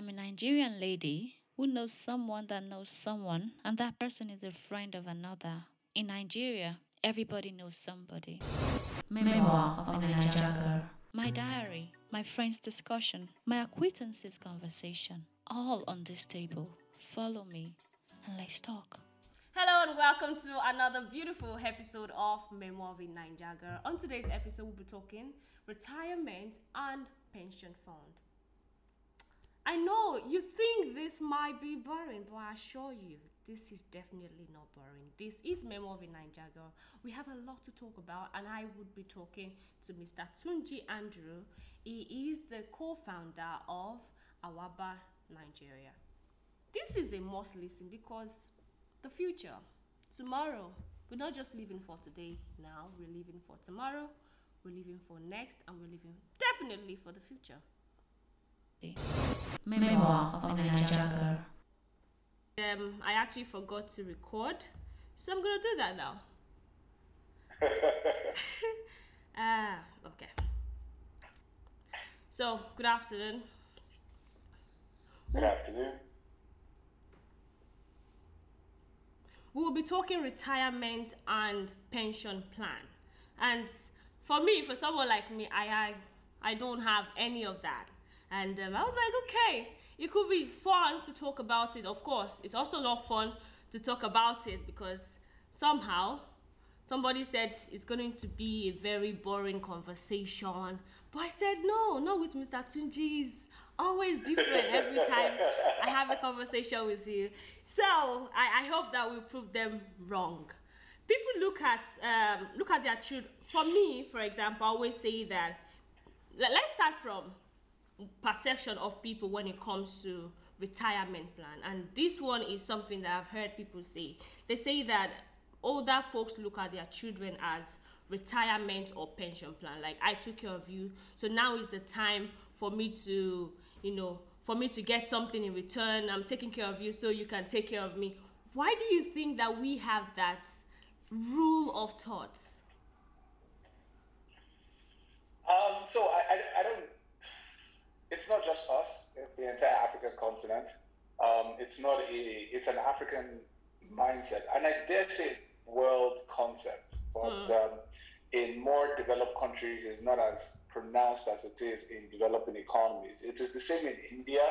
am a Nigerian lady who knows someone that knows someone, and that person is a friend of another. In Nigeria, everybody knows somebody. Memoir of a Niger girl. My diary, my friend's discussion, my acquaintances' conversation, all on this table. Follow me and let's talk. Hello and welcome to another beautiful episode of Memoir of a Niger Girl. On today's episode, we'll be talking retirement and pension fund. I know you think this might be boring, but I assure you, this is definitely not boring. This is Memo of a Niger Girl. We have a lot to talk about, and I would be talking to Mr. Tunji Andrew. He is the co founder of Awaba Nigeria. This is a must listen because the future, tomorrow, we're not just living for today now, we're living for tomorrow, we're living for next, and we're living definitely for the future. Memoir of a Niger girl. Um, I actually forgot to record, so I'm gonna do that now. Ah, okay. So, good afternoon. Good afternoon. We will be talking retirement and pension plan. And for me, for someone like me, I I, I don't have any of that. And um, I was like, okay, it could be fun to talk about it. Of course, it's also not fun to talk about it because somehow somebody said it's going to be a very boring conversation. But I said, no, not with Mr. Tunji. It's always different every time I have a conversation with you. So I, I hope that we prove them wrong. People look at um, look at their children. For me, for example, I always say that. Let's start from perception of people when it comes to retirement plan. And this one is something that i've heard people say. They say that older folks look at their children as retirement or pension plan. Like i took care of you. So now is the time for me to you know for me to get something in return. I'm taking care of you so you can take care of me. Why do you think that we have that rule of thought? Um, so I, I, I don't. It's not just us. It's the entire African continent. Um, it's not a. It's an African mindset, and I dare say world concept. But um, in more developed countries, it's not as pronounced as it is in developing economies. It is the same in India.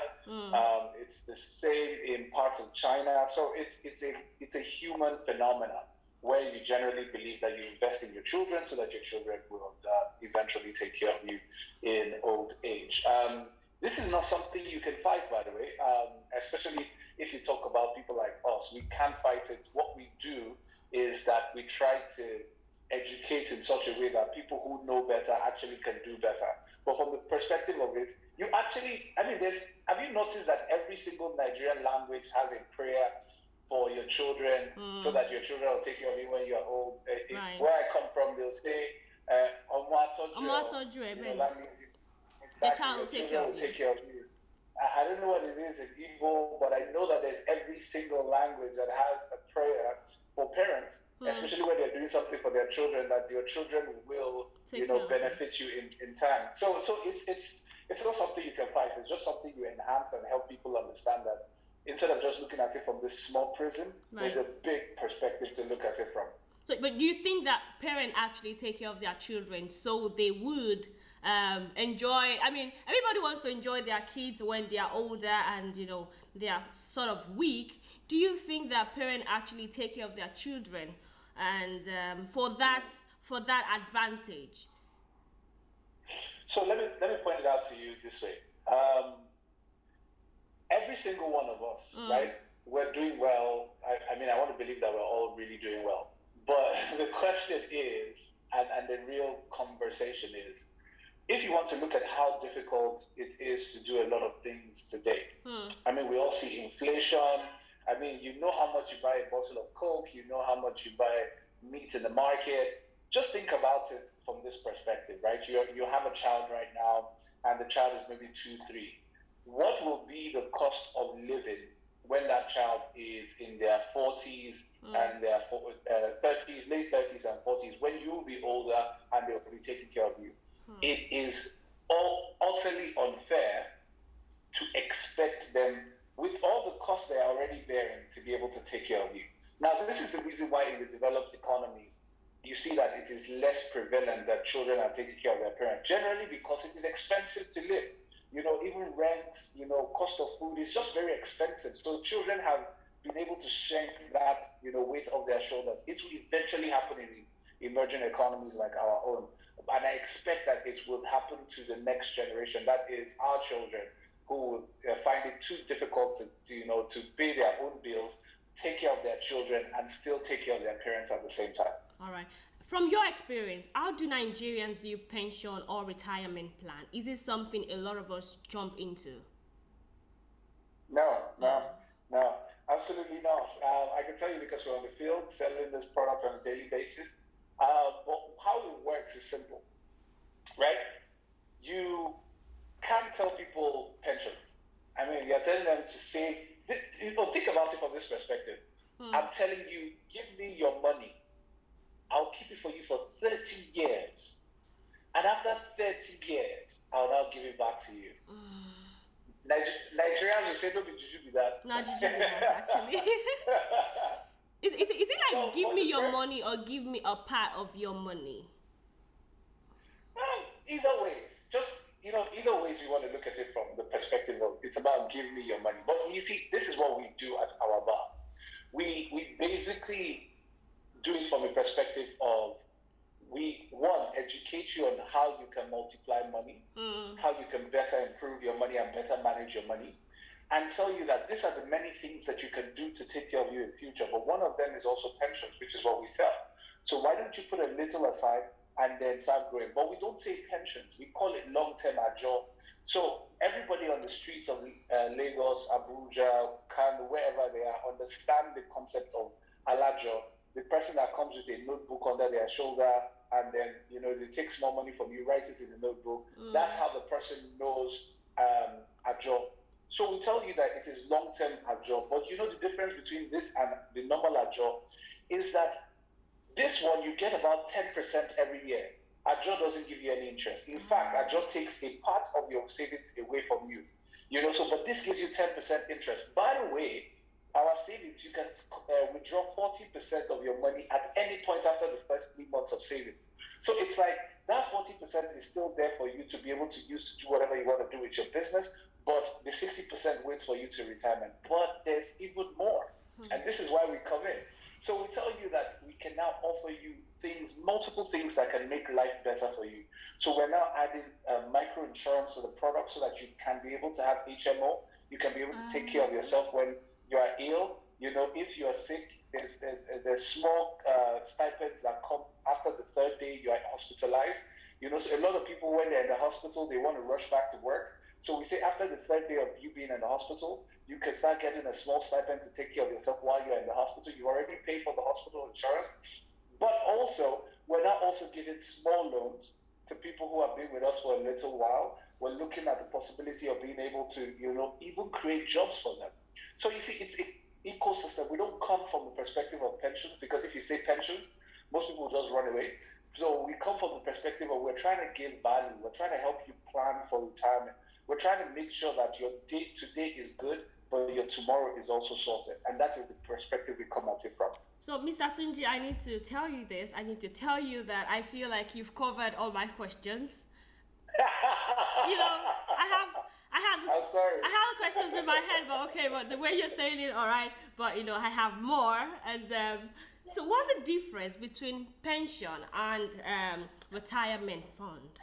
Um, it's the same in parts of China. So it's it's a it's a human phenomenon where you generally believe that you invest in your children so that your children will uh, eventually take care of you in old age. Um, this is not something you can fight, by the way, um, especially if you talk about people like us. We can't fight it. What we do is that we try to educate in such a way that people who know better actually can do better. But from the perspective of it, you actually, I mean, there's, have you noticed that every single Nigerian language has a prayer for your children so that your children will take care of you when you're old? Uh, Right. Where I come from, they'll say, uh, "Ọmọ atọ́jú Ọmọ ẹ," atọ́jú ẹ, you know, that means exactly, child will take care of will you. take care of you. I I don't know what it is in Igbo, but I know that there's every single language that has a prayer for parents, Hmm. especially when they're doing something for their children, that your children will, Take you know, benefit you in, in time. So, so it's it's it's not something you can fight. It's just something you enhance and help people understand that instead of just looking at it from this small prism, there's a big perspective to look at it from. So, but do you think that parents actually take care of their children so they would um, enjoy? I mean, everybody wants to enjoy their kids when they are older and you know they are sort of weak. Do you think that parents actually take care of their children, and um, for that for that advantage? So let me let me point it out to you this way. Um, every single one of us, mm. right? We're doing well. I, I mean, I want to believe that we're all really doing well. But the question is, and, and the real conversation is, if you want to look at how difficult it is to do a lot of things today, hmm. I mean, we all see inflation. I mean, you know how much you buy a bottle of Coke, you know how much you buy meat in the market. Just think about it from this perspective, right? You, you have a child right now, and the child is maybe two, three. What will be the cost of living when that child is in their 40s and their uh, 30s, late 30s and 40s, when you'll be older and they'll be taking care of you? It is all utterly unfair to expect them, with all the costs they are already bearing, to be able to take care of you. Now, this is the reason why in the developed economies, you see that it is less prevalent that children are taking care of their parents. Generally, because it is expensive to live. You know, even rent, you know, cost of food is just very expensive. So children have been able to shank that, you know, weight off their shoulders. It will eventually happen in emerging economies like our own. And I expect that it will happen to the next generation. That is our children who uh, find it too difficult to, you know, to pay their own bills, take care of their children, and still take care of their parents at the same time. All right. From your experience, how do Nigerians view pension or retirement plan? Is it something a lot of us jump into? No, no, no, absolutely not. Uh, I can tell you because we're on the field selling this product on a daily basis. Uh, but how it works is simple, right? You can't tell people pensions. I mean, you're telling them to save. You know, think about it from this perspective. Hmm. I'm telling you, give me your money. I'll keep it for you for 30 years. And after 30 years, I'll now give it back to you. Niger- Nigerians will say, no, did you do that? Not you that, actually. Is, is, is it like so, give me your money or give me a part of your money? Well, either ways. Just, you know, either ways you want to look at it from the perspective of it's about give me your money. But you see, this is what we do at Awaba. We, we basically do it from a perspective of we, one, educate you on how you can multiply money, mm. how you can better improve your money and better manage your money and tell you that these are the many things that you can do to take care of you in future. But one of them is also pensions, which is what we sell. So why don't you put a little aside and then start growing? But we don't say pensions. We call it long-term ajo. So everybody on the streets of uh, Lagos, Abuja, Kano, wherever they are, understand the concept of alajo. The person that comes with a notebook under their shoulder and then you know they take small money from you, write it in the notebook. Mm. That's how the person knows um, job. so we tell you that it is long-term ajo, but you know the difference between this and the normal ajo is that this one you get about 10% every year. Ajo doesn't give you any interest. In fact, ajo takes a part of your savings away from you. You know, so but this gives you 10% interest. By the way, our savings, you can uh, withdraw 40% of your money at any point after the first three months of savings. So it's like that 40% is still there for you to be able to use to do whatever you want to do with your business, but the 60% waits for you to retirement. But there's even more. Mm-hmm. And this is why we come in. So we tell you that we can now offer you things, multiple things that can make life better for you. So we're now adding uh, micro insurance to the product so that you can be able to have HMO. You can be able to take care of yourself when you are ill. You know, if you are sick, there's there's, there's small uh, stipends that come after the third day you are hospitalized. You know, so a lot of people when they're in the hospital, they want to rush back to work. So we say after the third day of you being in the hospital, you can start getting a small stipend to take care of yourself while you're in the hospital. You already paid for the hospital insurance. But also, we're now also giving small loans to people who have been with us for a little while. We're looking at the possibility of being able to, you know, even create jobs for them. So you see, it's an ecosystem. We don't come from the perspective of pensions because if you say pensions, most people just run away. So we come from the perspective of we're trying to give value. We're trying to help you plan for retirement. We're trying to make sure that your day today is good, but your tomorrow is also sorted. And that is the perspective we come at it from. So, Mr. Tunji, I need to tell you this. I need to tell you that I feel like you've covered all my questions. you know, I have I have this, I'm sorry. I have questions in my head, but okay, but the way you're saying it, all right. But you know, I have more. And um, so, what's the difference between pension and um, retirement fund?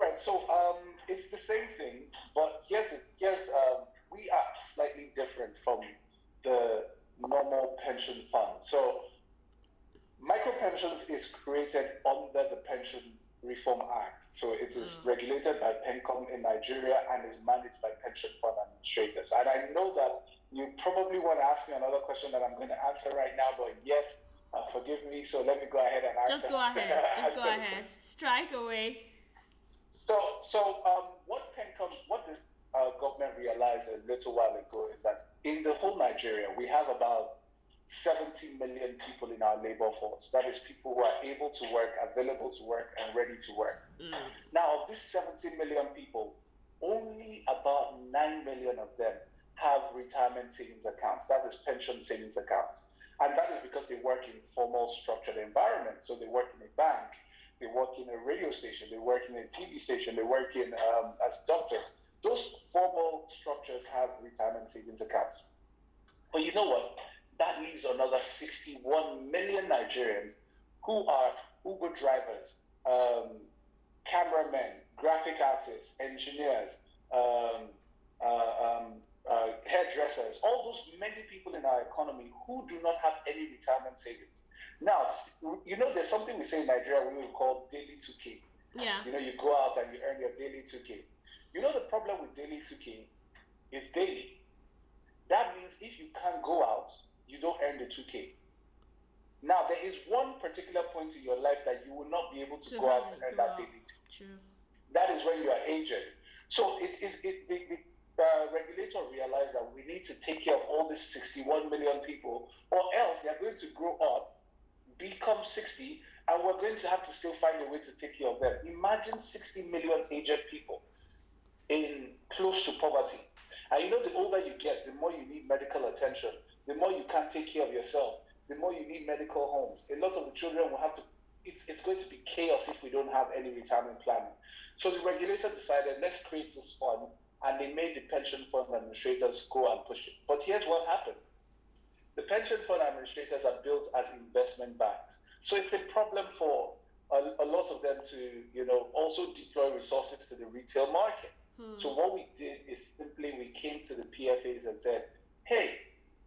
Right. So um, it's the same thing, but yes, yes, um, we are slightly different from the normal pension fund. So micro pensions is created under the Pension Reform Act. So it is mm. regulated by PENCOM in Nigeria and is managed by pension fund administrators. And I know that you probably want to ask me another question that I'm going to answer right now, but yes, uh, forgive me. So let me go ahead and answer. Just go ahead. Just go ahead. Strike away. So, so um, what PENCOM, what the uh, government realized a little while ago is that in the whole Nigeria, we have about 70 million people in our labor force. That is people who are able to work, available to work, and ready to work. Mm. Now, of these 70 million people, only about 9 million of them have retirement savings accounts, that is pension savings accounts. And that is because they work in formal structured environments. So they work in a bank, they work in a radio station, they work in a TV station, they work in um, as doctors. Those formal structures have retirement savings accounts. But you know what? That leaves another 61 million Nigerians who are Uber drivers, um, cameramen, graphic artists, engineers, um, uh, um, uh, hairdressers, all those many people in our economy who do not have any retirement savings. Now, you know, there's something we say in Nigeria we will call daily 2K. Yeah. You know, you go out and you earn your daily 2K. You know, the problem with daily 2K is daily. That means if you can't go out, you don't earn the 2K. Now, there is one particular point in your life that you will not be able to To go out and earn that daily True. that is when you are aged. So it is it, the, the uh, regulator realized that we need to take care of all these 61 million people, or else they are going to grow up, become 60, and we're going to have to still find a way to take care of them. Imagine 60 million aged people in close to poverty. And you know, the older you get, the more you need medical attention, the more you can't take care of yourself, the more you need medical homes. A lot of the children will have to, it's, it's going to be chaos if we don't have any retirement planning. So the regulator decided, let's create this fund, and they made the pension fund administrators go and push it. But here's what happened the pension fund administrators are built as investment banks. So it's a problem for a, a lot of them to, you know, also deploy resources to the retail market. Hmm. So what we did is simply we came to the PFAs and said, hey,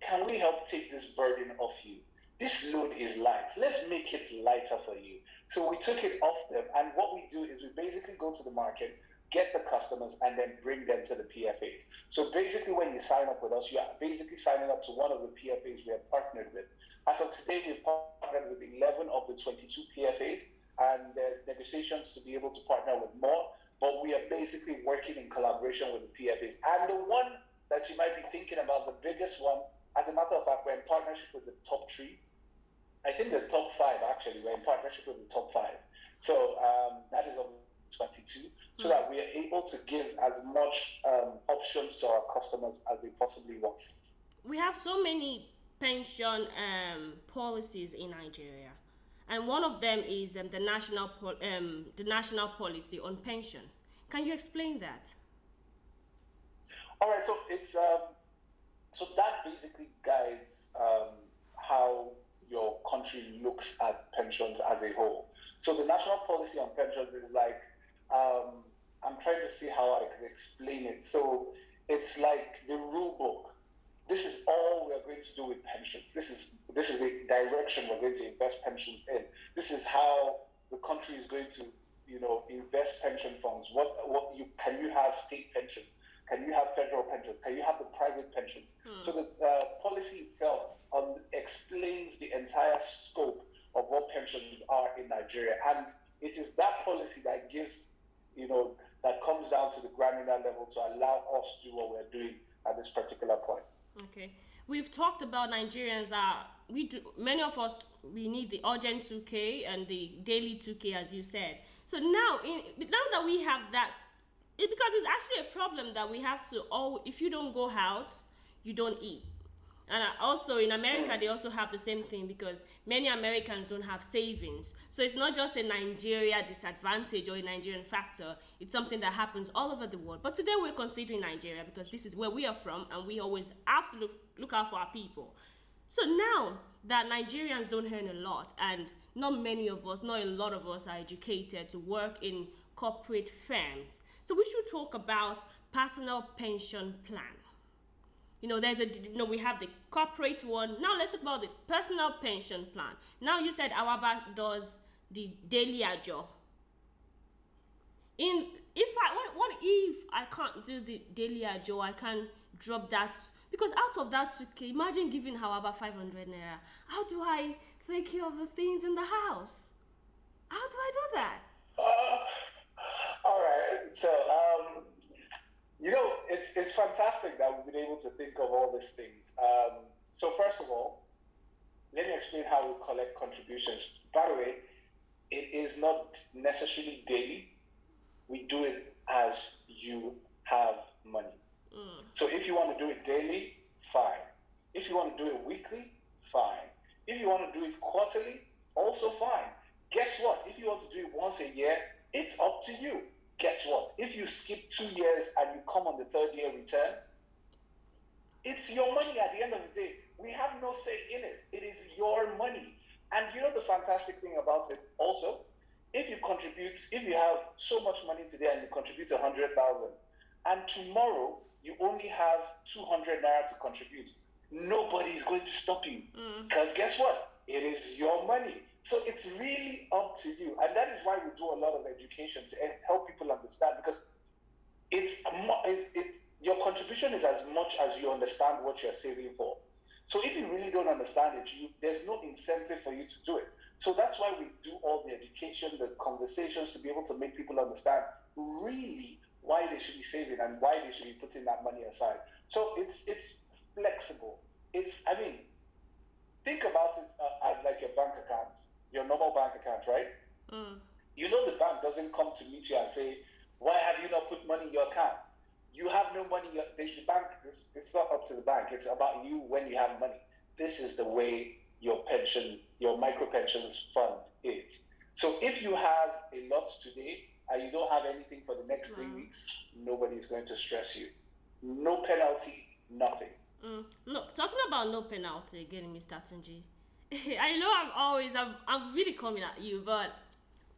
can we help take this burden off you? This load is light. Let's make it lighter for you. So we took it off them, and what we do is we basically go to the market, get the customers, and then bring them to the PFAs. So basically, when you sign up with us, you are basically signing up to one of the PFAs we have partnered with. As of today, we've partnered with 11 of the 22 PFAs, and there's negotiations to be able to partner with more. But we are basically working in collaboration with the PFAs. And the one that you might be thinking about, the biggest one, as a matter of fact, we're in partnership with the top three. I think the top five actually. We're in partnership with the top five. So um, that is on 22, so that we are able to give as much um, options to our customers as we possibly want. we have so many pension um, policies in Nigeria, and one of them is um, the national pol- um, the national policy on pension. Can you explain that? All right, so it's um, so that basically guides um, how your country looks at pensions as a whole. So the national policy on pensions is like um, I'm trying to see how I can explain it. So it's like the rule book. This is all we're going to do with pensions. This is this is the direction we're going to invest pensions in. This is how the country is going to, you know, invest pension funds. What what you can you have state pensions? Can you have federal pensions? Can you have the private pensions? So the uh, policy itself um, explains the entire scope of what pensions are in Nigeria, and it is that policy that gives, you know, that comes down to the granular level to allow us to do what we're doing at this particular point. Okay, we've talked about Nigerians are we do many of us we need the urgent 2k and the daily 2k as you said. So now in now that we have that, it, because it's actually a problem that we have to all if you don't go out, you don't eat. And also in America, they also have the same thing because many Americans don't have savings. So it's not just a Nigeria disadvantage or a Nigerian factor. It's something that happens all over the world. But today we're considering Nigeria because this is where we are from and we always have to look, look out for our people. So now that Nigerians don't earn a lot and not many of us, not a lot of us are educated to work in corporate firms. So we should talk about personal pension plan. You know there's a you know we have the corporate one. Now let's talk about the personal pension plan. Now you said awaba does the daily ajo. In if i what, what if i can't do the daily ajo i can drop that? Because out of that 2k imagine giving however 500 naira. How do i take care of the things in the house? How do i do that? Uh, all right. So, um, you know, it's, it's fantastic that we've been able to think of all these things. Um, so, first of all, let me explain how we collect contributions. By the way, it is not necessarily daily. We do it as you have money. Mm. So if you want to do it daily, fine. If you want to do it weekly, fine. If you want to do it quarterly, also fine. Guess what? If you want to do it once a year, it's up to you. Guess what? If you skip two years and you come on the third year return, it's your money at the end of the day. We have no say in it. It is your money. And you know the fantastic thing about it also? If you contribute, if you have so much money today and you contribute a hundred thousand, and tomorrow you only have two hundred naira to contribute, nobody is going to stop you. Mm. Because guess what? It is your money. So it's really up to you. And that is why we do a lot of education to help people understand because it's, it, it, your contribution is as much as you understand what you're saving for. So if you really don't understand it, you, there's no incentive for you to do it. So that's why we do all the education, the conversations to be able to make people understand really why they should be saving and why they should be putting that money aside. So it's it's flexible. It's I mean, think about it uh, as like your bank account, your normal bank account, right? Mm. You know the bank doesn't come to meet you and say, "Why have you not put money in your account?" You have no money. The bank. It's, it's not up to the bank. It's about you when you have money. This is the way your pension, your micro pensions fund is. So if you have a lot today and you don't have anything for the next three weeks, nobody is going to stress you. No penalty, nothing. Mm. No, talking about no penalty again, Mr. Tunji. I know I'm always I'm, I'm really coming at you, but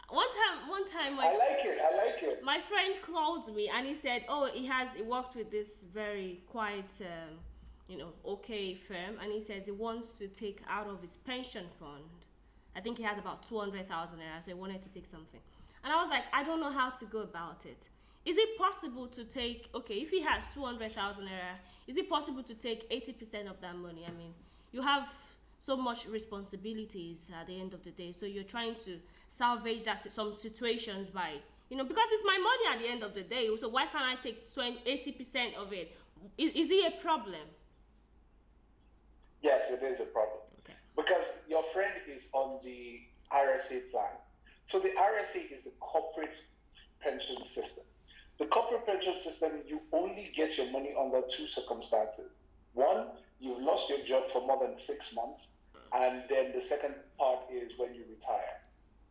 one time one time my, I like it. I like it. my friend called me and he said, "Oh, he has he worked with this very quiet, um, you know, okay firm, and he says he wants to take out of his pension fund. I think he has about two hundred thousand naira, so he wanted to take something. And I was like, I don't know how to go about it. Is it possible to take okay if he has two hundred thousand naira? Is it possible to take eighty percent of that money? I mean, you have so much responsibilities at the end of the day, so you're trying to salvage that some situations by you know because it's my money at the end of the day. So why can't I take 20, 80 percent of it? Is, is it a problem? Yes, it is a problem. Okay. Because your friend is on the RSA plan. So the RSA is the corporate pension system. The corporate pension system, you only get your money under two circumstances. One, you've lost your job for more than six months. And then the second part is when you retire.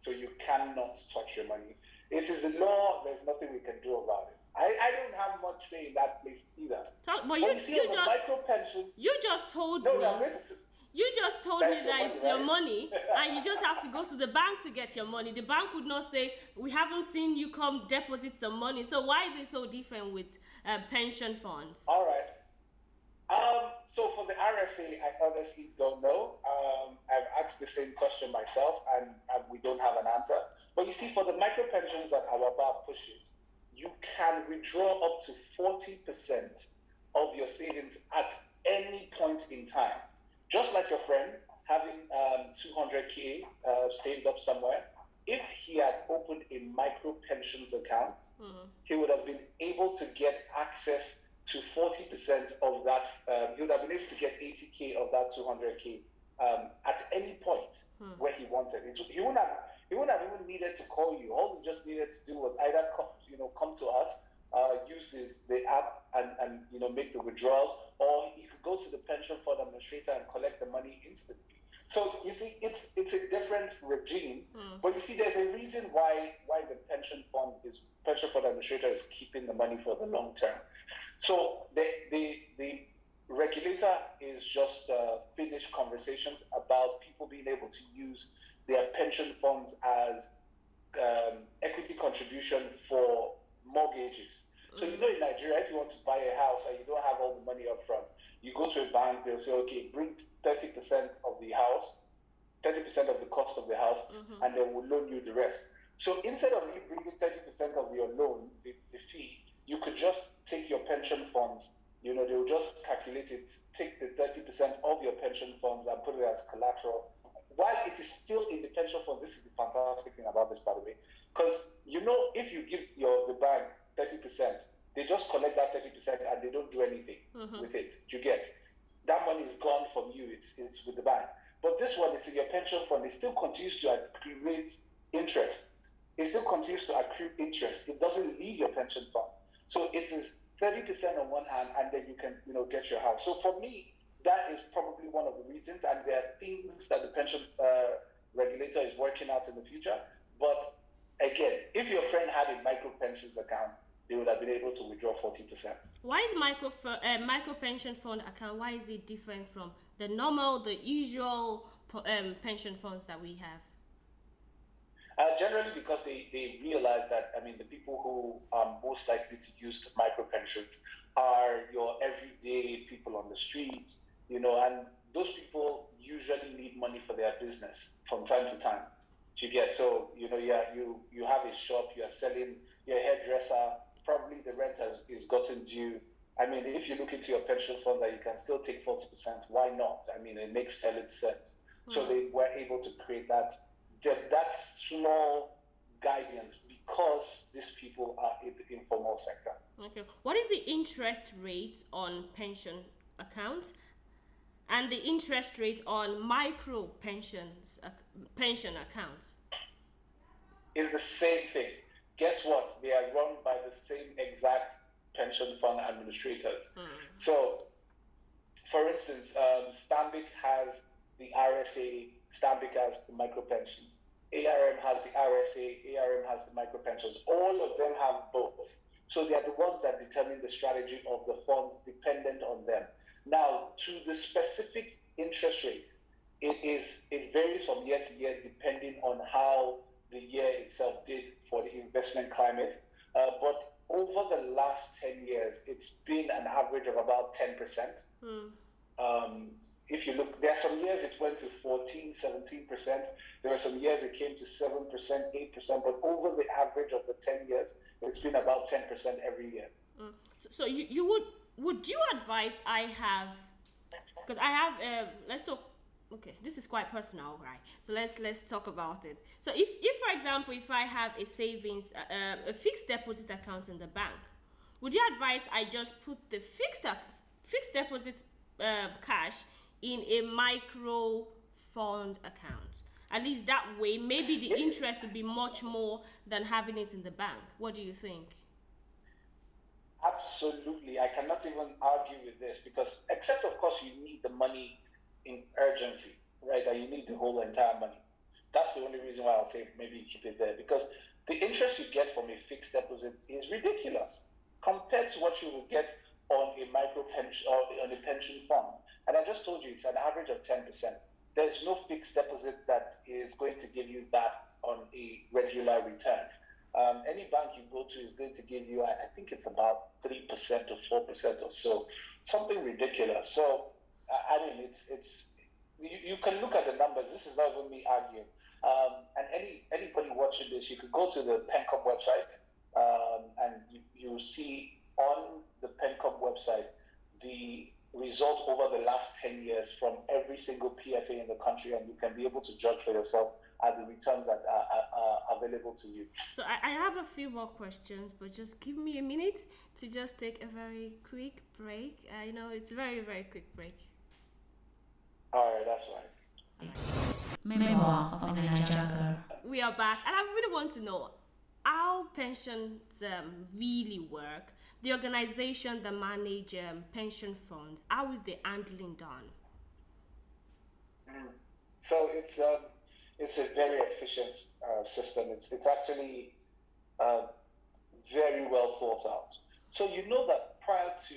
So you cannot touch your money. It is the law, there's nothing we can do about it. I, I don't have much say in that place either. Talk, but But you, you see, you just micro pensions, you just told no, me no, I'm going to, You just told That's me that it's your money and you just have to go to the bank to get your money. The bank would not say, We haven't seen you come deposit some money. So, why is it so different with uh, pension funds? All right. Um, so for the RSA, I honestly don't know. Um, I've asked the same question myself, and, and we don't have an answer. But you see, for the micro pensions that Awaba pushes, you can withdraw up to forty percent of your savings at any point in time. Just like your friend having um, 200k uh, saved up somewhere, if he had opened a micro pensions account, he would have been able to get access to 40% of that. Um, he would have been able to get 80k of that 200k um, at any point where he wanted. It, he wouldn't have. He wouldn't have even needed to call you. All he just needed to do was either come, you know, come to us, uh, use the app, and, and you know, make the withdrawals, or he could go to the pension fund administrator and collect the money instantly. So you see, it's it's a different regime, but you see, there's a reason why why the pension fund is pension fund administrator is keeping the money for the long term. So the the the regulator is just uh, finished conversations about people being able to use their pension funds as um, equity contribution for mortgages. So you know in Nigeria, if you want to buy a house and you don't have all the money up front, you go to a bank, they'll say, okay, bring 30% of the house, 30% of the cost of the house, and they will loan you the rest. So instead of you bringing 30% of your loan, the, the fee, you could just take your pension funds, you know, they'll just calculate it, take the 30% of your pension funds and put it as collateral. While it is still in the pension fund, this is the fantastic thing about this, by the way, because you know, if you give your the bank 30%, they just collect that 30% and they don't do anything mm-hmm. with it. You get that money is gone from you, it's, it's with the bank. But this one is in your pension fund, it still continues to accrue interest. It still continues to accrue interest. It doesn't leave your pension fund. So it is 30% on one hand, and then you can, you know, get your house. So for me, that is probably one of the reasons, and there are things that the pension uh, regulator is working out in the future. But again, if your friend had a micro pensions account, they would have been able to withdraw 40%. Why is micro uh, micro pension fund account? Why is it different from the normal, the usual um, pension funds that we have? Uh, generally, because they, they realize that, I mean, the people who are most likely to use micro pensions are your everyday people on the streets, you know, and those people usually need money for their business from time to time. You get so you know yeah you you have a shop you are selling your hairdresser probably the rent has is gotten due. I mean if you look into your pension fund that you can still take forty percent why not? I mean it makes solid sense. Mm-hmm. So hmm. they were able to create that that, that small guidance because these people are in the informal sector. Okay. What is the interest rate on pension accounts and the interest rate on micro pensions uh, pension accounts? Is the same thing. Guess what? They are run by the same exact pension fund administrators. Mm. So, for instance, um, Stanbic has the RSA, Stanbic has the micro pensions. ARM has the RSA, ARM has the micro pensions. All of them have both. So they are the ones that determine the strategy of the funds dependent on them. Now, to the specific interest rate, it is it varies from year to year depending on how the year itself did for the investment climate. Uh, but over the last 10 years, it's been an average of about 10%. Mm. Um, if you look, there are some years it went to 14, 17%. There are some years it came to 7%, 8%, but over the average of the 10 years, it's been about 10% every year. Mm. So, so you, you would would you advise I have because I have uh, let's talk okay this is quite personal right so let's let's talk about it so if if for example if I have a savings uh, uh, a fixed deposit account in the bank would you advise I just put the fixed fixed deposit uh, cash in a micro fund account at least that way maybe the interest would be much more than having it in the bank what do you think Absolutely. I cannot even argue with this because, except of course, you need the money in urgency, right? That you need the whole entire money. That's the only reason why I'll say maybe keep it there because the interest you get from a fixed deposit is ridiculous compared to what you will get on a micro pension or on a pension fund. And I just told you it's an average of 10%. There's no fixed deposit that is going to give you that on a regular return. Um, any bank you go to is going to give you, I think it's about 3% or 4% or so, something ridiculous. So, I mean, it's, it's you, you can look at the numbers. This is not even me arguing. Um, and any anybody watching this, you could go to the PenCom website um, and you, you see on the PenCom website the result over the last 10 years from every single PFA in the country, and you can be able to judge for yourself are the returns that are, are, are available to you. So I, I, have a few more questions, but just give me a minute to just take a very quick break. I know it's very, very quick break. All right, that's fine. Memoir of a Niger We are back, and I really want to know how pensions um, really work. The organization that manage um, pension funds, how is the handling done? Mm. So it's um, it's a very efficient uh, system. It's it's actually uh, very well thought out. So you know that prior to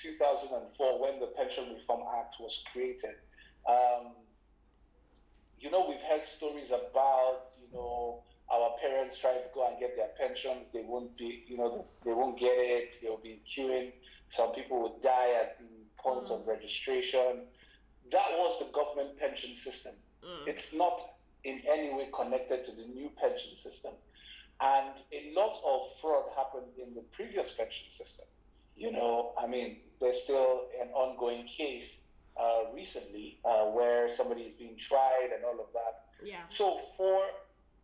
2004, when the Pension Reform Act was created, um, you know we've heard stories about you know our parents try to go and get their pensions. They won't be you know they won't get it. They'll be queuing. Some people would die at the point mm. of registration. That was the government pension system. Mm. It's not in any way connected to the new pension system. And a lot of fraud happened in the previous pension system. You know, I mean, there's still an ongoing case uh, recently uh, where somebody is being tried and all of that. Yeah. So for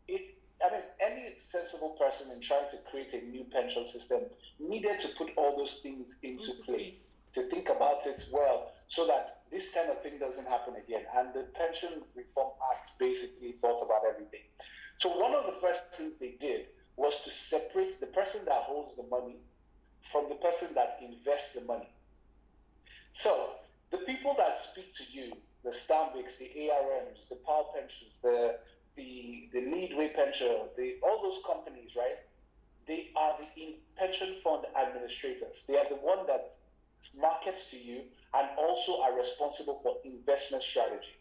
it, I mean, any sensible person in trying to create a new pension system needed to put all those things into, place, to think about it well, so that this kind of thing doesn't happen again. And the Pension Reform Act basically thought about everything. So one of the first things they did was to separate the person that holds the money from the person that invests the money. So the people that speak to you, the Stanbics, the ARMs, the Power Pensions, the the the Leadway Pension, the all those companies, right? They are the pension fund administrators. They are the one that markets to you and also are responsible for investment strategy.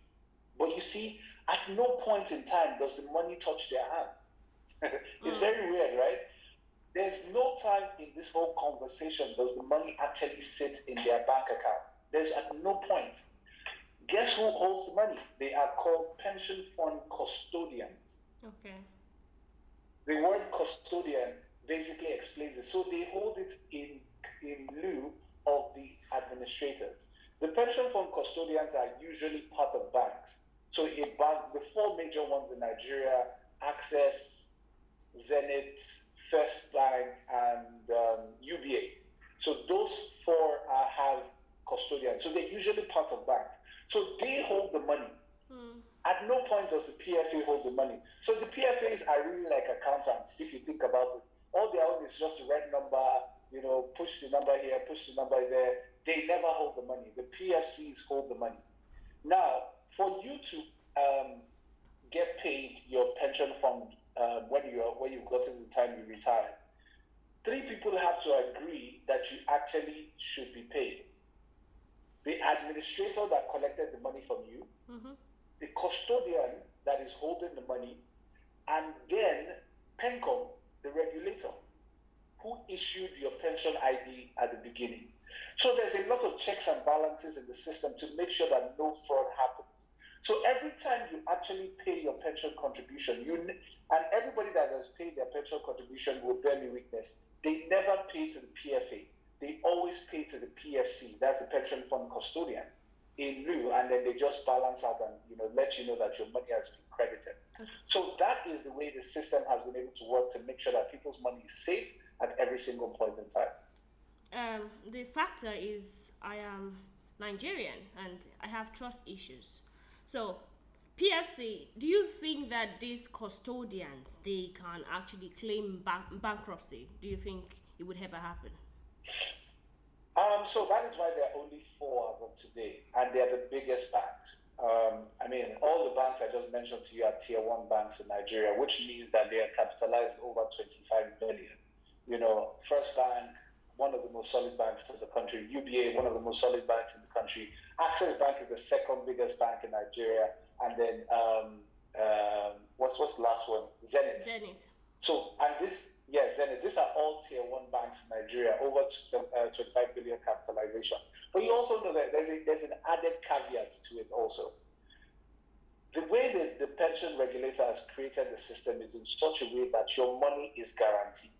But you see, at no point in time does the money touch their hands. it's mm. very weird, right? There's no time in this whole conversation does the money actually sit in their bank account. There's at no point. Guess who holds the money? They are called pension fund custodians. Okay. The word custodian basically explains it. So they hold it in in lieu of the administrators. The pension fund custodians are usually part of banks. So a bank, the four major ones in Nigeria, Access, Zenith, First Bank, and um, UBA. So those four have custodians. So they're usually part of banks. So they hold the money. Hmm. At no point does the PFA hold the money. So the PFAs are really like accountants, if you think about it. All they own is just to write number, you know, push the number here, push the number there. They never hold the money. The PFCs hold the money. Now, for you to um, get paid your pension fund um, when you when you've gotten the time you retire, three people have to agree that you actually should be paid. The administrator that collected the money from you, mm-hmm. the custodian that is holding the money, and then PENCOM, the regulator, who issued your pension ID at the beginning. So there's a lot of checks and balances in the system to make sure that no fraud happens. So every time you actually pay your pension contribution, you and everybody that has paid their pension contribution will bear me witness. They never pay to the PFA. They always pay to the PFC. That's the pension fund custodian in lieu, and then they just balance out and you know let you know that your money has been credited. So that is the way the system has been able to work to make sure that people's money is safe at every single point in time. Um, the factor is I am Nigerian and I have trust issues. So, PFC, do you think that these custodians they can actually claim ba- bankruptcy? Do you think it would ever happen? Um, so that is why there are only four as of today, and they are the biggest banks. Um, I mean, all the banks I just mentioned to you are tier one banks in Nigeria, which means that they are capitalized over 25 billion. You know, First Bank, one of the most solid banks in the country. UBA, one of the most solid banks in the country. Access Bank is the second biggest bank in Nigeria, and then um, um, what's what's the last one? Zenith. Zenith. So and this Zenith. These are all tier one banks in Nigeria, over uh, 25 billion capitalization. But you also know that there's a, there's an added caveat to it also. The way that the pension regulator has created the system is in such a way that your money is guaranteed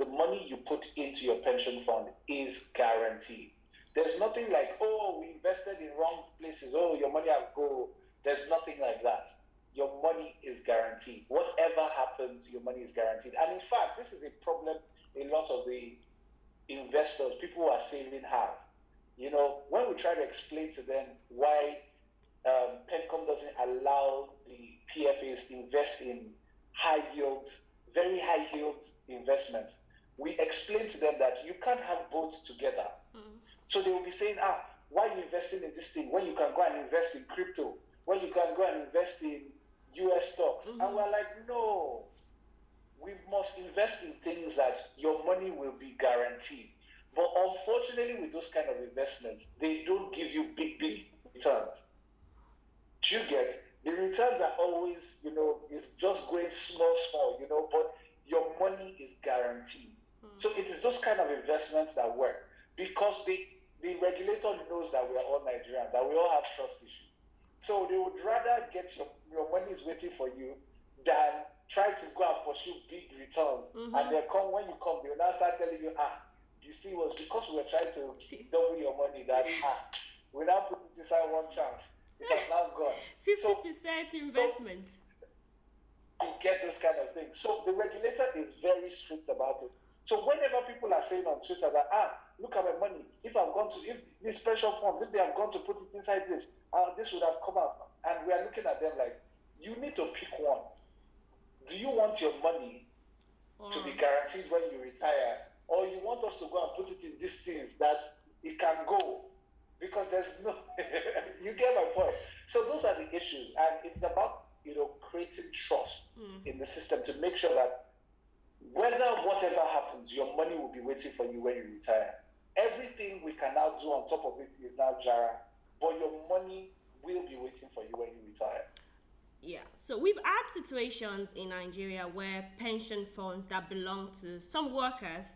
the money you put into your pension fund is guaranteed. There's nothing like, oh, we invested in wrong places. Oh, your money will go. There's nothing like that. Your money is guaranteed. Whatever happens, your money is guaranteed. And in fact, this is a problem a lot of the investors, people who are saving have. You know, when we try to explain to them why um, PENCOM doesn't allow the PFAs to invest in high yields, very high yield investments, we explain to them that you can't have both together. Mm. So they will be saying, ah, why are you investing in this thing when you can go and invest in crypto, when you can go and invest in US stocks? Mm-hmm. And we're like, no, we must invest in things that your money will be guaranteed. But unfortunately, with those kind of investments, they don't give you big, big returns. Do you get? The returns are always, you know, it's just going small, small, you know, but your money is guaranteed. So it is those kind of investments that work because the, the regulator knows that we are all Nigerians, that we all have trust issues. So they would rather get your, your money is waiting for you than try to go and pursue big returns. Mm-hmm. And they come when you come, they'll now start telling you, ah, you see, it was because we were trying to double your money that ah, we now put it inside one chance. It has now gone. 50% so, investment. So you get those kind of things. So the regulator is very strict about it. So whenever people are saying on Twitter that ah, look at my money, if I've gone to if these special funds, if they have gone to put it inside this, uh, this would have come out. And we are looking at them like, you need to pick one. Do you want your money to be mm. guaranteed when you retire, or you want us to go and put it in these things that it can go because there's no you get my point so those are the issues and it's about you know creating trust Mm. in the system to make sure that whether whatever happens your money will be waiting for you when you retire everything we can now do on top of it is now jara but your money will be waiting for you when you retire Yeah. So we've had situations in Nigeria where pension funds that belong to some workers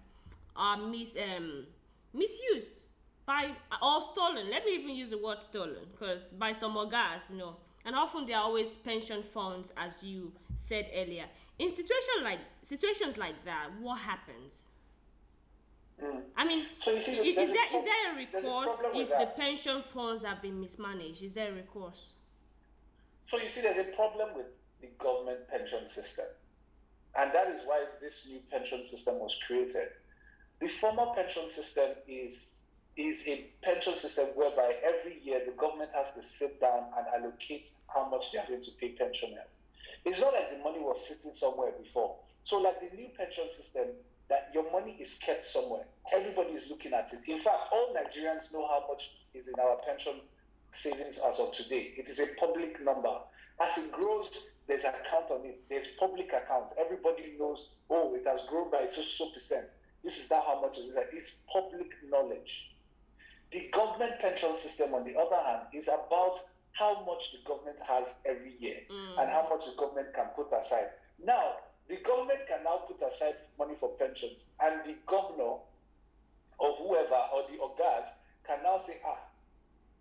are mis um, misused by or stolen. Let me even use the word stolen because by some guys, you know, and often they are always pension funds, as you said earlier. In situation like situations like that, what happens? Mm. I mean, So you see, is there is there a a recourse problem if the pension funds have been mismanaged? Is there a recourse? So you see, there's a problem with the government pension system, and that is why this new pension system was created. The former pension system is is a pension system whereby every year the government has to sit down and allocate how much they are going to pay pensioners. It's not like the money was sitting somewhere before. So, like the new pension system, that your money is kept somewhere. Everybody is looking at it. In fact, all Nigerians know how much is in our pension savings as of today. It is a public number. As it grows, there's an account on it. There's public account. Everybody knows, oh, it has grown by so so percent. This is not how much it is. It's public knowledge. The government pension system, on the other hand, is about how much the government has every year mm. and how much the government can put aside. Now, the government can now put aside money for pensions, and the governor or whoever or the organs can now say, ah,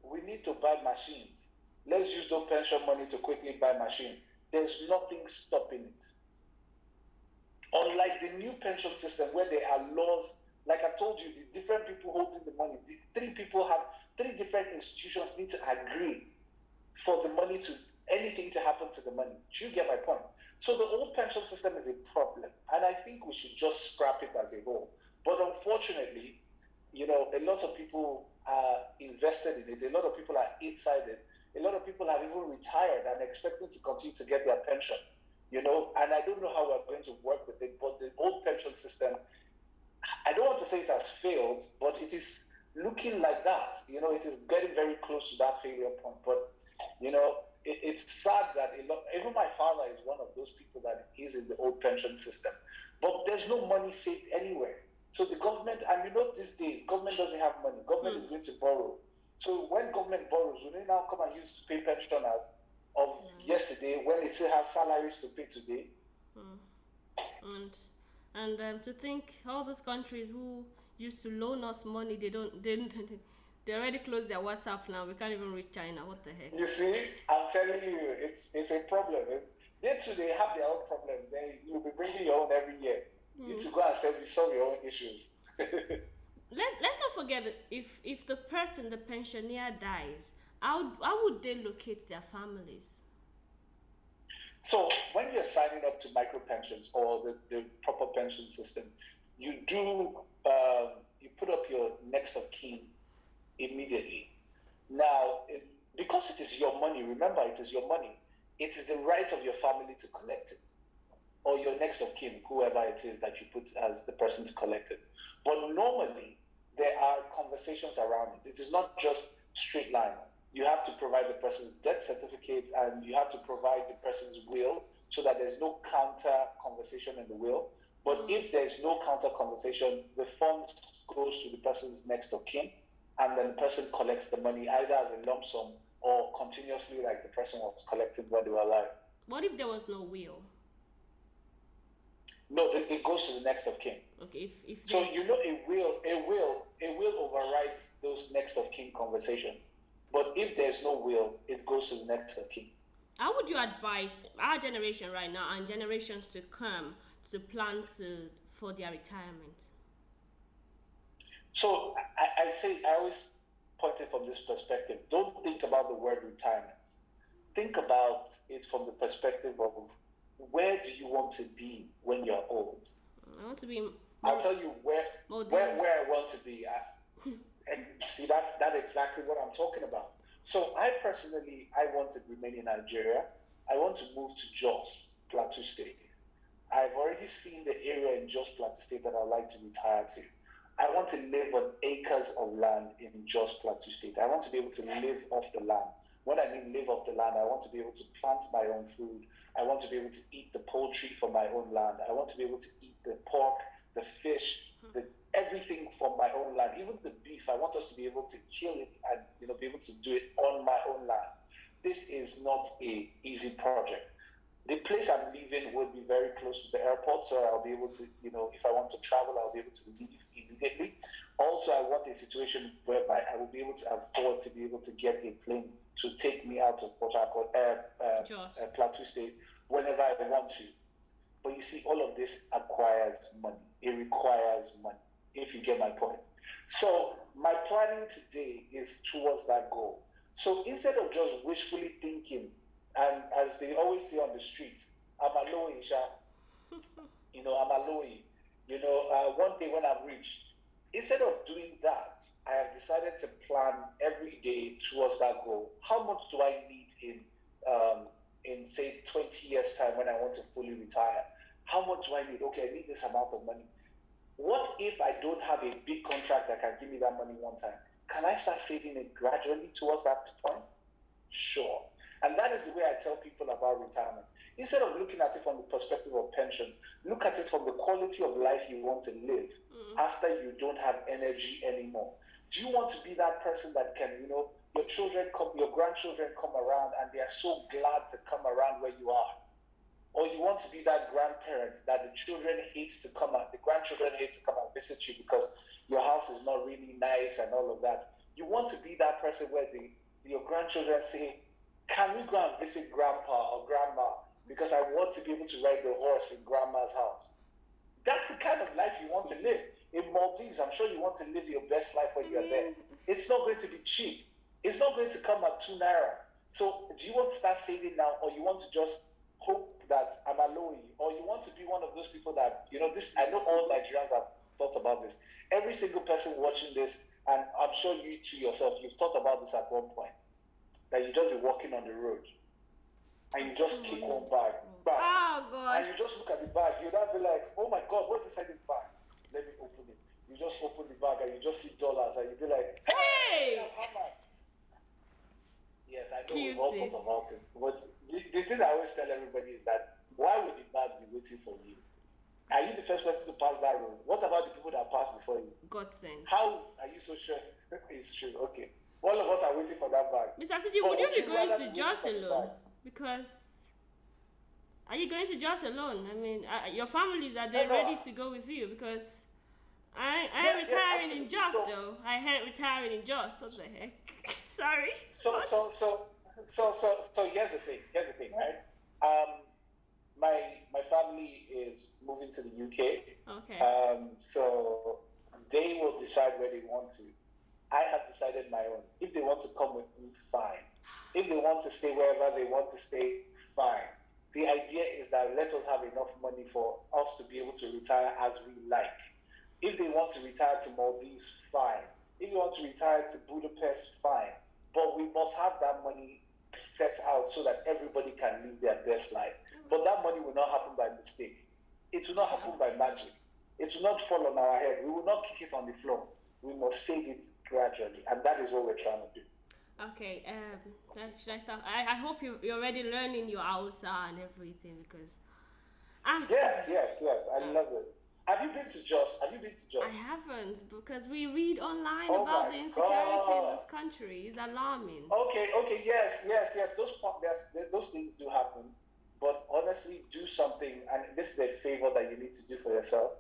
we need to buy machines. Let's use those pension money to quickly buy machines. There's nothing stopping it. Unlike the new pension system where there are laws, like I told you, the different people holding the money, the three people have three different institutions need to agree for the money to anything to happen to the money. Do you get my point? So the old pension system is a problem, and I think we should just scrap it as a whole. But unfortunately, you know, a lot of people are invested in it. A lot of people are inside it. A lot of people have even retired and expecting to continue to get their pension. You know, and I don't know how we're going to work with it. But the old pension system, I don't want to say it has failed, but it is looking like that. You know, it is getting very close to that failure point. But you know, it, it's sad that a lot, even my father is one of those people that is in the old pension system. But there's no money saved anywhere. So the government, and you know, these days, government doesn't have money. Government is hmm. going to borrow. So when government borrows, will they now come and use to pay pensioners of hmm. yesterday when they still have salaries to pay today? Hmm. and and um, to think all those countries who used to loan us money they don't they, don't- they already closed their whatsapp now we can't even reach china what the heck You see, I'm telling you, it's it's a problem. They too, they have their own problem. They you'll be bringing your own every year. You need to go and solve, solve your own issues. let's let's not forget that if if the person the pensioner dies how how would they locate their families So when you're signing up to micro pensions or the, the proper pension system, you do um, you put up your next of kin immediately. Now, it, because it is your money, remember it is your money. It is the right of your family to collect it, or your next of kin, whoever it is that you put as the person to collect it. But normally, there are conversations around it. It is not just straight line. You have to provide the person's death certificate and you have to provide the person's will so that there's no counter conversation in the will. But mm. if there's no counter conversation, the funds goes to the person's next of kin and then the person collects the money either as a lump sum or continuously like the person was collecting when they were alive. what if there was no will No, it, it goes to the next of kin. okay if if So you know a will, a will, a will overrides those next of kin conversations. But if there's no will, it goes to the next of kin. how would you advise our generation right now and generations to come to plan to for their retirement So I, I'd say I always point it from this perspective. Don't think about the word retirement. Think about it from the perspective of where do you want to be when you're old? i want to be I'll tell you where where, where I want to be. I, and see, that's that's exactly what I'm talking about. So I personally, I want to remain in Nigeria. I want to move to Jos, Plateau State. I've already seen the area in Jos Plateau State that I'd like to retire to. I want to live on acres of land in Jos Plateau State. I want to be able to live off the land. When I mean live off the land, I want to be able to plant my own food. I want to be able to eat the poultry from my own land. I want to be able to eat the pork, the fish, the everything from my own land, even the beef. I want us to be able to kill it and you know be able to do it on my own land. This is not a easy project. The place I'm living would be very close to the airport, so I'll be able to, you know, if I want to travel, I'll be able to leave immediately. Also, I want a situation whereby I will be able to afford to be able to get a plane to take me out of Port Harcourt, uh, uh, uh, Plateau State, whenever I want to. But you see, all of this acquires money. It requires money, if you get my point. So, my planning today is towards that goal. So, instead of just wishfully thinking, and as they always say on the streets, I'm a low you know, I'm a low. You know, uh, one day when I'm rich, instead of doing that, I have decided to plan every day towards that goal. How much do I need in, um, in say, 20 years' time when I want to fully retire? How much do I need? Okay, I need this amount of money. What if I don't have a big contract that can give me that money one time? Can I start saving it gradually towards that point? Sure. And that is the way I tell people about retirement. Instead of looking at it from the perspective of pension, look at it from the quality of life you want to live mm-hmm. after you don't have energy anymore. Do you want to be that person that can, you know, your children come, your grandchildren come around and they are so glad to come around where you are? Or you want to be that grandparent that the children hate to come out, the grandchildren hate to come and visit you because your house is not really nice and all of that. You want to be that person where the, your grandchildren say, Can we go and visit grandpa or grandma? Because I want to be able to ride the horse in grandma's house. That's the kind of life you want to live. In Maldives, I'm sure you want to live your best life when you're there. Mm-hmm. It's not going to be cheap. It's not going to come at two naira. So, do you want to start saving now, or you want to just hope that I'm alone, or you want to be one of those people that, you know, this, I know all Nigerians have thought about this. Every single person watching this, and I'm sure you to yourself, you've thought about this at one point, that you just be walking on the road and you just kick one bag, bag. Oh, God. And you just look at the bag, you'd be like, oh my God, what's inside this bag? Let me open it. You just open the bag and you just see dollars and you'd be like, hey! Yes, I know we've all thought about it. But the, the thing I always tell everybody is that why would the bag be waiting for you? Are you the first person to pass that road? What about the people that passed before you? God sent. How are you so sure it's true? Okay. All of us are waiting for that bag. Mr. Sidi, would you be going to Jos alone? Because are you going to Jos alone? I mean, uh, your families are they ready to go with you? Because I I am yes, retiring yes, in Jos so, though. I had retiring in Jos. What the heck? Sorry. So so so so so so here's the thing. Here's the thing, right? Um, my my family is moving to the UK. Okay. Um, so they will decide where they want to. I have decided my own. If they want to come with me, fine. If they want to stay wherever they want to stay, fine. The idea is that let us have enough money for us to be able to retire as we like. If they want to retire to Maldives, fine. If you want to retire to Budapest, fine. But we must have that money set out so that everybody can live their best life. But that money will not happen by mistake. It will not happen by magic. It will not fall on our head. We will not kick it on the floor. We must save it gradually. And that is what we're trying to do. Okay, um, should I start? I, I hope you, you're already learning your Hausa and everything because. I, yes, yes, yes. I love it. Have you been to Jos? Have you been to Jos? I haven't because we read online oh about the insecurity God. in this country. It's alarming. Okay, okay, yes, yes, yes. Those yes, those things do happen, but honestly, do something. And this is a favor that you need to do for yourself.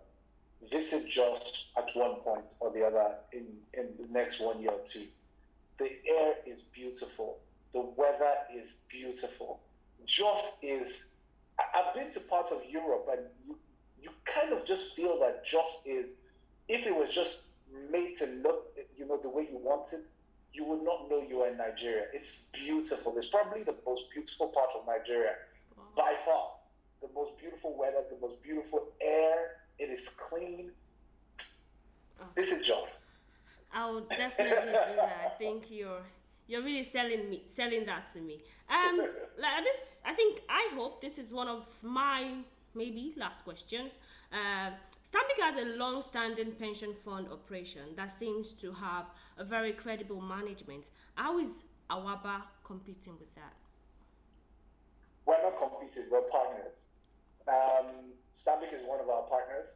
Visit Jos at one point or the other in in the next one year or two the air is beautiful. The weather is beautiful. Jos is. I've been to parts of Europe, and you you kind of just feel that Jos is. If it was just made to look, you know, the way you want it, you would not know you are in Nigeria. It's beautiful. It's probably the most beautiful part of Nigeria by far. The most beautiful weather, the most beautiful air. It is clean. Oh. This is Jos. I will definitely do that. I think you're you're really selling me selling that to me. Um, like this, I think I hope this is one of my maybe last questions. Uh, Stanbic has a long-standing pension fund operation that seems to have a very credible management. How is Awaba competing with that? We're not competing, we're partners. Um, Stanbic is one of our partners.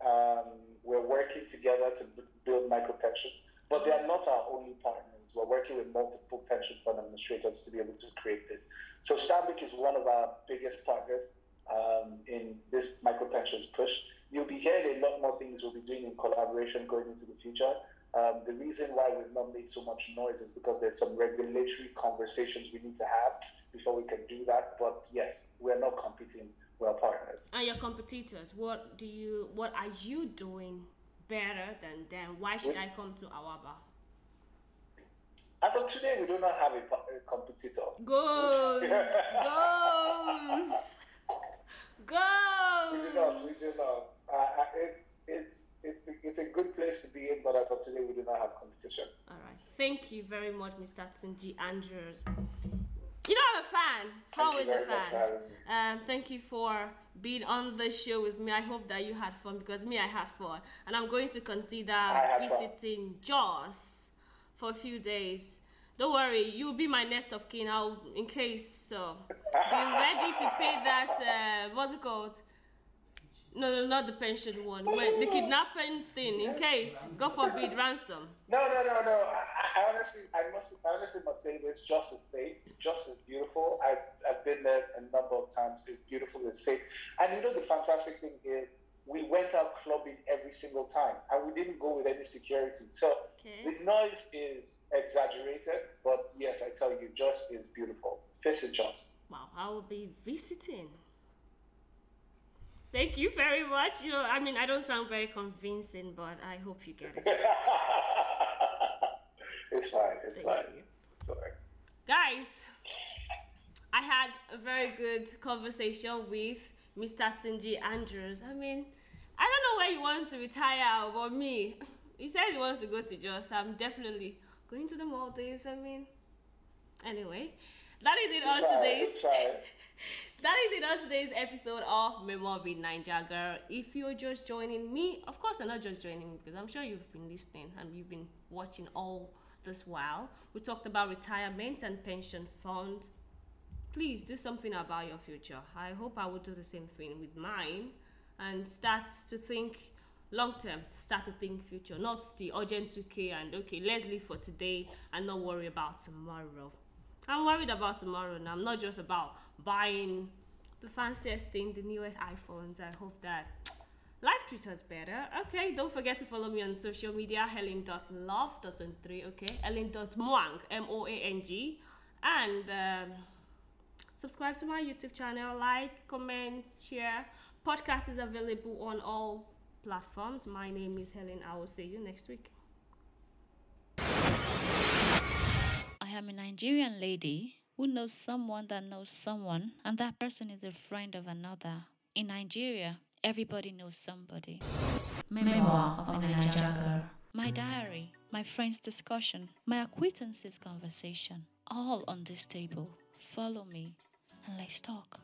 Um, we're working together to b- build micro pensions, but they are not our only partners. We're working with multiple pension fund administrators to be able to create this. So Stanbic is one of our biggest partners um, in this micro pensions push. You'll be hearing a lot more things we'll be doing in collaboration going into the future. Um, the reason why we've not made so much noise is because there's some regulatory conversations we need to have before we can do that. But yes, we're not competing; we're partners. And your competitors, what do you, what are you doing better than them? Why should I come to Awaba? As of today, we do not have a, a competitor. Goes, goes, We do not. We do not. Uh, uh, it's it's it's it's a good place to be in, but as of today, we do not have competition. All right. Thank you very much, Mr. Tunji Andrews. You know, I'm a fan. Thank Always a very much for fan. Um, thank you for being on the show with me. I hope that you had fun because me, I had fun. And I'm going to consider visiting Jos for a few days. Don't worry, you'll be my next of kin. I'll, in case, so be ready to pay that. Uh, what's it called? No, no, not the pension one. When the kidnapping thing. In case, God forbid, ransom. No, no, no, no. I, I honestly, I must, I honestly must say this. Jos is safe. Jos is beautiful. I've, I've been there a number of times. It's beautiful. It's safe. And you know the fantastic thing is, we went out clubbing every single time, and we didn't go with any security. So Okay. the noise is exaggerated, but yes, I tell you, Jos is beautiful. Visit Jos. Wow, I will be visiting. Thank you very much. You know, I mean, I don't sound very convincing, but I hope you get it. it's fine. It's Thank fine. you. It's all right. Guys, I had a very good conversation with Mr. Tunji Andrews. I mean, I don't know where he wants to retire, but me, he said he wants to go to Jos. I'm definitely going to the Maldives. I mean, anyway, that is it on today's. That is it on today's episode of Memoir with Naija Girl. If you're just joining me, of course, you're not just joining me because I'm sure you've been listening and you've been watching all this while. We talked about retirement and pension fund. Please do something about your future. I hope I will do the same thing with mine and start to think long term, start to think future, not the urgent 2K and okay, let's live for today and not worry about tomorrow. I'm worried about tomorrow now. I'm not just about buying the fanciest thing, the newest iPhones. I hope that life treats us better. Okay, don't forget to follow me on social media, helen.love.23, okay? Helen.moang, M-O-A-N-G. And um, subscribe to my YouTube channel, like, comment, share. Podcast is available on all platforms. My name is Helen. I will see you next week. I am a Nigerian lady who knows someone that knows someone, and that person is a friend of another. In Nigeria, everybody knows somebody. Memoir of a Naija girl. My diary, my friend's discussion, my acquaintances' conversation, all on this table. Follow me and let's talk.